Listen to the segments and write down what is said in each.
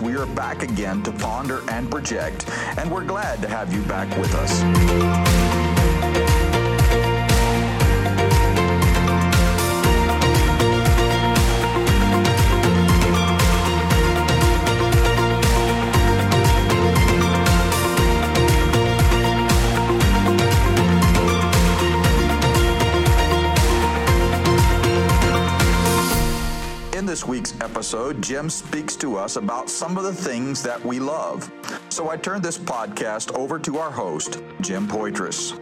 we are back again to ponder and project, and we're glad to have you back with us. This week's episode, Jim speaks to us about some of the things that we love. So I turn this podcast over to our host, Jim Poitras.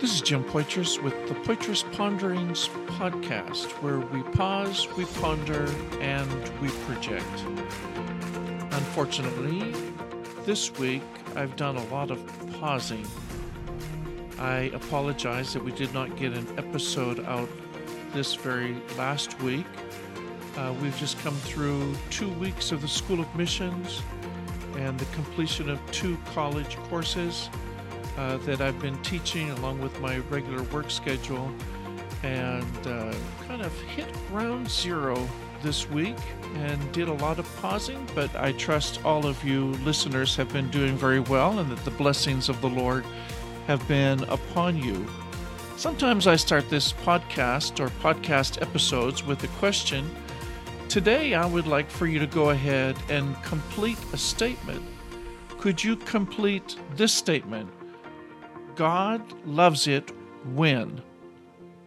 This is Jim Poitras with the Poitras Ponderings podcast, where we pause, we ponder, and we project. Unfortunately, this week I've done a lot of pausing. I apologize that we did not get an episode out this very last week. Uh, we've just come through two weeks of the School of Missions and the completion of two college courses uh, that I've been teaching along with my regular work schedule and uh, kind of hit ground zero this week and did a lot of pausing, but I trust all of you listeners have been doing very well and that the blessings of the Lord have been upon you. Sometimes I start this podcast or podcast episodes with a question. Today, I would like for you to go ahead and complete a statement. Could you complete this statement? God loves it when.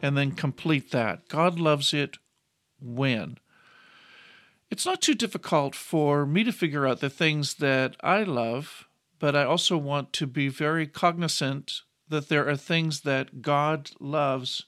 And then complete that. God loves it when. It's not too difficult for me to figure out the things that I love, but I also want to be very cognizant that there are things that God loves.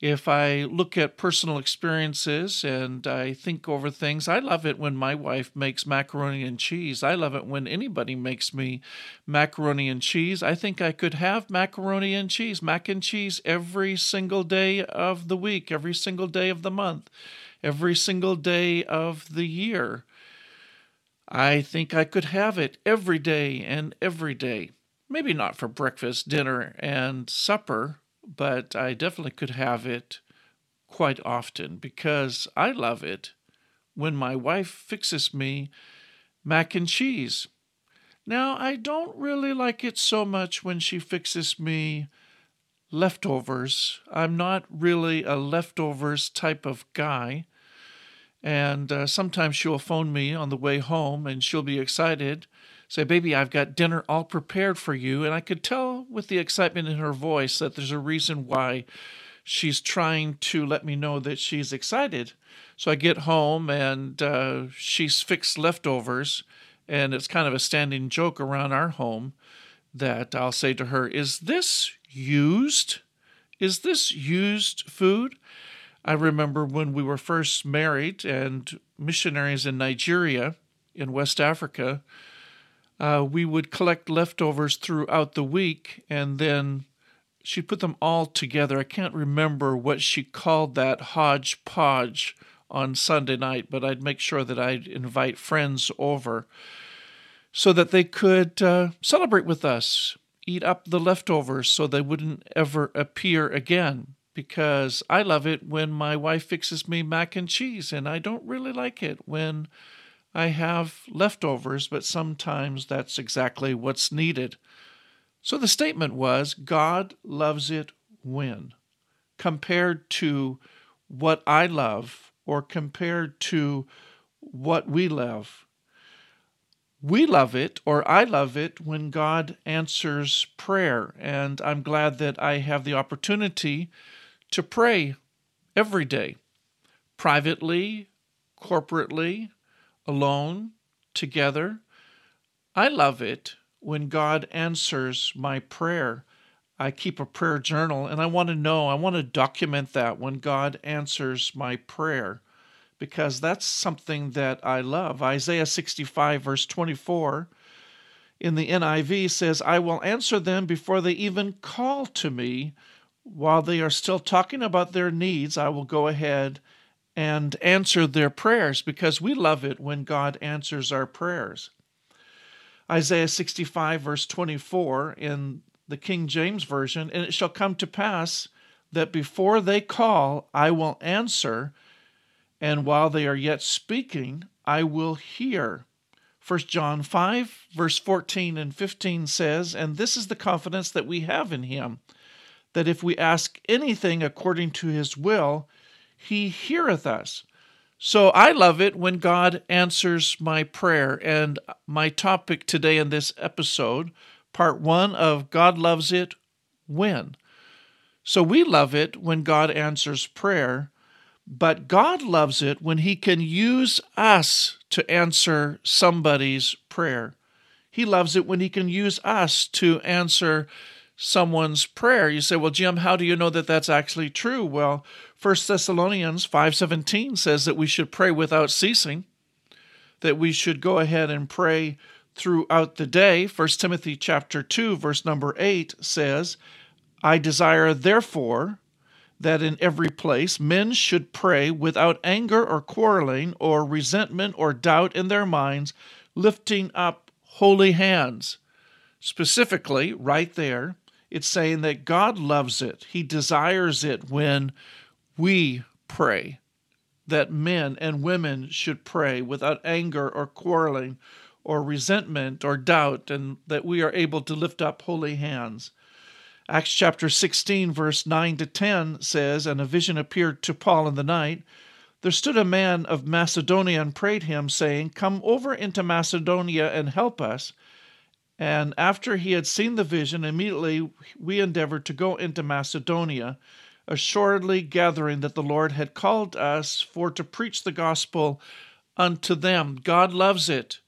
If I look at personal experiences and I think over things, I love it when my wife makes macaroni and cheese. I love it when anybody makes me macaroni and cheese. I think I could have macaroni and cheese, mac and cheese every single day of the week, every single day of the month, every single day of the year. I think I could have it every day and every day maybe not for breakfast, dinner, and supper, but I definitely could have it quite often because I love it when my wife fixes me mac and cheese. Now, I don't really like it so much when she fixes me leftovers. I'm not really a leftovers type of guy. And uh, sometimes she'll phone me on the way home and she'll be excited say, Baby, I've got dinner all prepared for you. And I could tell with the excitement in her voice that there's a reason why she's trying to let me know that she's excited. So I get home and uh, she's fixed leftovers. And it's kind of a standing joke around our home that I'll say to her, Is this used? Is this used food? I remember when we were first married and missionaries in Nigeria, in West Africa, uh, we would collect leftovers throughout the week and then she put them all together. I can't remember what she called that hodgepodge on Sunday night, but I'd make sure that I'd invite friends over so that they could uh, celebrate with us, eat up the leftovers so they wouldn't ever appear again. Because I love it when my wife fixes me mac and cheese, and I don't really like it when I have leftovers, but sometimes that's exactly what's needed. So the statement was God loves it when, compared to what I love or compared to what we love. We love it, or I love it, when God answers prayer. And I'm glad that I have the opportunity to pray every day, privately, corporately, alone, together. I love it when God answers my prayer. I keep a prayer journal and I want to know, I want to document that when God answers my prayer because that's something that I love. Isaiah 65, verse 24 in the NIV says, I will answer them before they even call to me. While they are still talking about their needs, I will go ahead and answer their prayers because we love it when God answers our prayers. Isaiah 65, verse 24 in the King James Version, and it shall come to pass that before they call, I will answer, and while they are yet speaking, I will hear. 1 John 5, verse 14 and 15 says, And this is the confidence that we have in him, that if we ask anything according to his will, he heareth us. So I love it when God answers my prayer. And my topic today in this episode, part one of God Loves It When. So we love it when God answers prayer, but God loves it when He can use us to answer somebody's prayer. He loves it when He can use us to answer someone's prayer. You say, "Well, Jim, how do you know that that's actually true?" Well, 1 Thessalonians 5:17 says that we should pray without ceasing, that we should go ahead and pray throughout the day. 1 Timothy chapter 2 verse number 8 says, I desire, therefore, that in every place men should pray without anger or quarreling or resentment or doubt in their minds, lifting up holy hands. Specifically, right there, it's saying that God loves it. He desires it when we pray, that men and women should pray without anger or quarreling or resentment or doubt, and that we are able to lift up holy hands. Acts chapter 16, verse 9 to 10 says, And a vision appeared to Paul in the night. There stood a man of Macedonia and prayed him, saying, Come over into Macedonia and help us. And after he had seen the vision, immediately we endeavored to go into Macedonia, assuredly gathering that the Lord had called us for to preach the gospel unto them. God loves it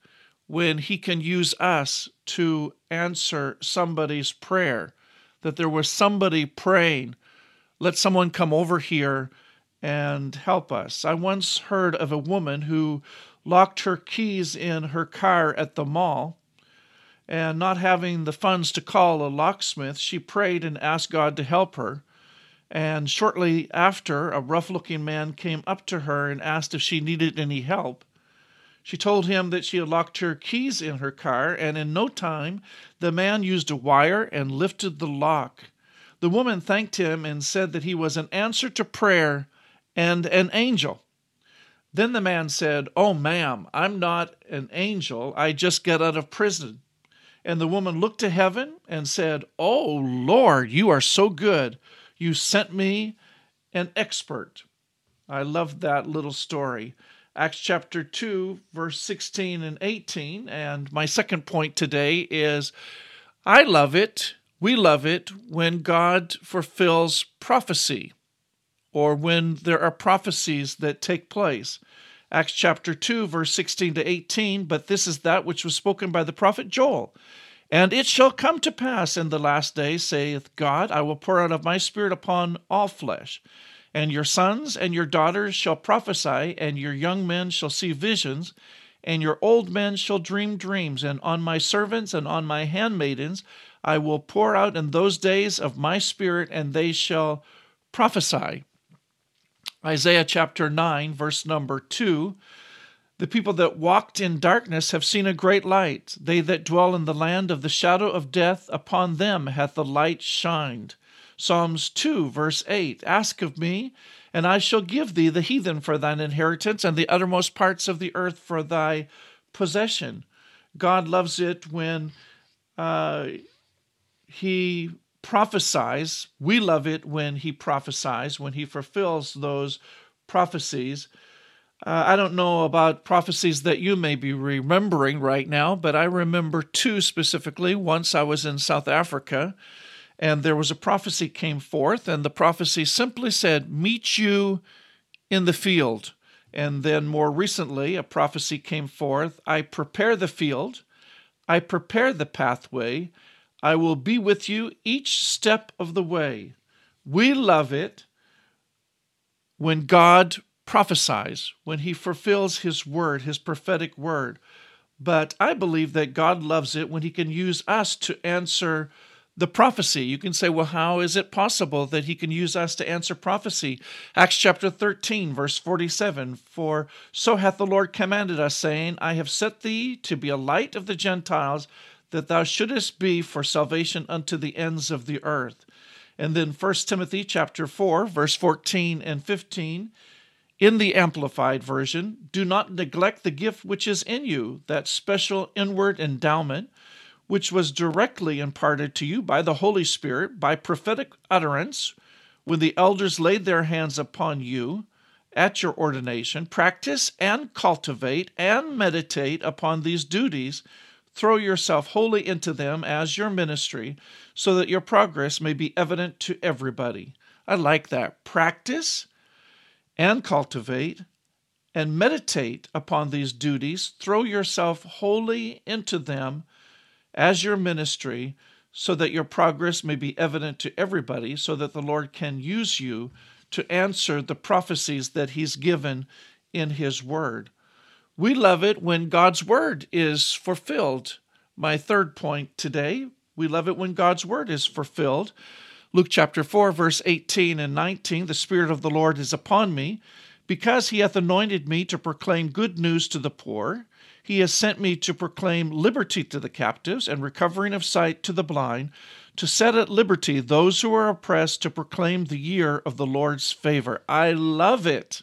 when he can use us to answer somebody's prayer that there was somebody praying, let someone come over here and help us. I once heard of a woman who locked her keys in her car at the mall, and not having the funds to call a locksmith, she prayed and asked God to help her. And shortly after, a rough looking man came up to her and asked if she needed any help. She told him that she had locked her keys in her car, and in no time the man used a wire and lifted the lock. The woman thanked him and said that he was an answer to prayer and an angel. Then the man said, Oh, ma'am, I'm not an angel. I just got out of prison. And the woman looked to heaven and said, Oh, Lord, you are so good. You sent me an expert. I love that little story. Acts chapter 2, verse 16 and 18. And my second point today is I love it, we love it when God fulfills prophecy or when there are prophecies that take place. Acts chapter 2, verse 16 to 18. But this is that which was spoken by the prophet Joel. And it shall come to pass in the last days, saith God, I will pour out of my spirit upon all flesh. And your sons and your daughters shall prophesy, and your young men shall see visions, and your old men shall dream dreams. And on my servants and on my handmaidens I will pour out in those days of my spirit, and they shall prophesy. Isaiah chapter 9, verse number 2. The people that walked in darkness have seen a great light. They that dwell in the land of the shadow of death, upon them hath the light shined. Psalms 2, verse 8 Ask of me, and I shall give thee the heathen for thine inheritance, and the uttermost parts of the earth for thy possession. God loves it when uh, he prophesies. We love it when he prophesies, when he fulfills those prophecies. Uh, I don't know about prophecies that you may be remembering right now, but I remember two specifically. Once I was in South Africa and there was a prophecy came forth and the prophecy simply said meet you in the field and then more recently a prophecy came forth i prepare the field i prepare the pathway i will be with you each step of the way we love it when god prophesies when he fulfills his word his prophetic word but i believe that god loves it when he can use us to answer the prophecy. You can say, well, how is it possible that he can use us to answer prophecy? Acts chapter 13, verse 47 For so hath the Lord commanded us, saying, I have set thee to be a light of the Gentiles, that thou shouldest be for salvation unto the ends of the earth. And then 1 Timothy chapter 4, verse 14 and 15 in the Amplified Version, do not neglect the gift which is in you, that special inward endowment, which was directly imparted to you by the Holy Spirit by prophetic utterance when the elders laid their hands upon you at your ordination. Practice and cultivate and meditate upon these duties. Throw yourself wholly into them as your ministry, so that your progress may be evident to everybody. I like that. Practice and cultivate and meditate upon these duties. Throw yourself wholly into them as your ministry so that your progress may be evident to everybody, so that the Lord can use you to answer the prophecies that He's given in His Word. We love it when God's Word is fulfilled. My third point today we love it when God's Word is fulfilled. Luke chapter 4, verse 18 and 19 The Spirit of the Lord is upon me, because he hath anointed me to proclaim good news to the poor. He has sent me to proclaim liberty to the captives and recovering of sight to the blind, to set at liberty those who are oppressed, to proclaim the year of the Lord's favor. I love it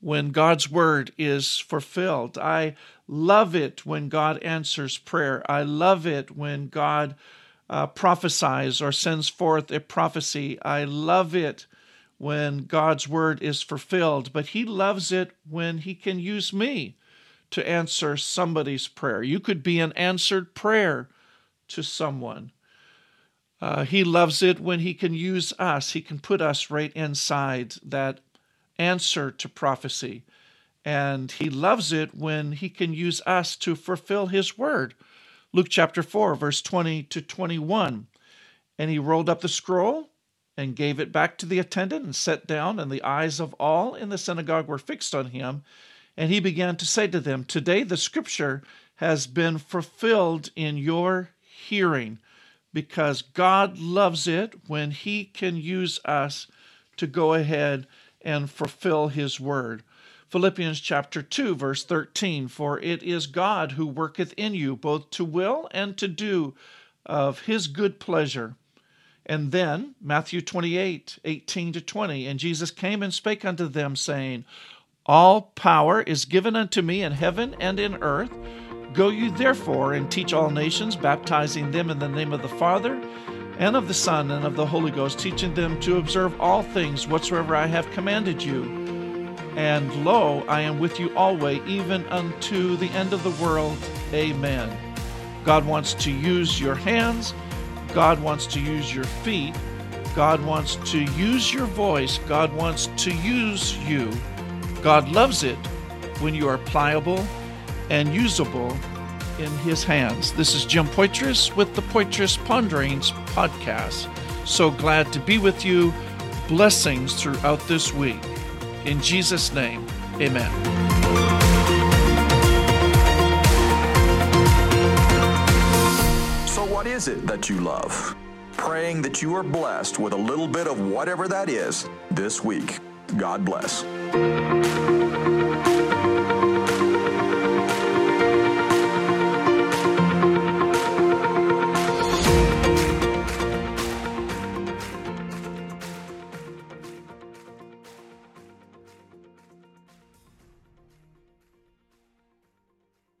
when God's word is fulfilled. I love it when God answers prayer. I love it when God uh, prophesies or sends forth a prophecy. I love it when God's word is fulfilled, but He loves it when He can use me to answer somebody's prayer. You could be an answered prayer to someone. Uh, he loves it when He can use us, He can put us right inside that answer to prophecy. And He loves it when He can use us to fulfill His word. Luke chapter 4, verse 20 to 21. And he rolled up the scroll and gave it back to the attendant and sat down, and the eyes of all in the synagogue were fixed on him. And he began to say to them, Today the scripture has been fulfilled in your hearing, because God loves it when he can use us to go ahead and fulfill his word. Philippians chapter 2 verse 13 for it is God who worketh in you both to will and to do of his good pleasure. And then Matthew 28 18 to 20 and Jesus came and spake unto them saying all power is given unto me in heaven and in earth go you therefore and teach all nations baptizing them in the name of the Father and of the Son and of the Holy Ghost teaching them to observe all things whatsoever I have commanded you and lo, I am with you always, even unto the end of the world. Amen. God wants to use your hands. God wants to use your feet. God wants to use your voice. God wants to use you. God loves it when you are pliable and usable in His hands. This is Jim Poitras with the Poitras Ponderings podcast. So glad to be with you. Blessings throughout this week. In Jesus' name, amen. So, what is it that you love? Praying that you are blessed with a little bit of whatever that is this week. God bless.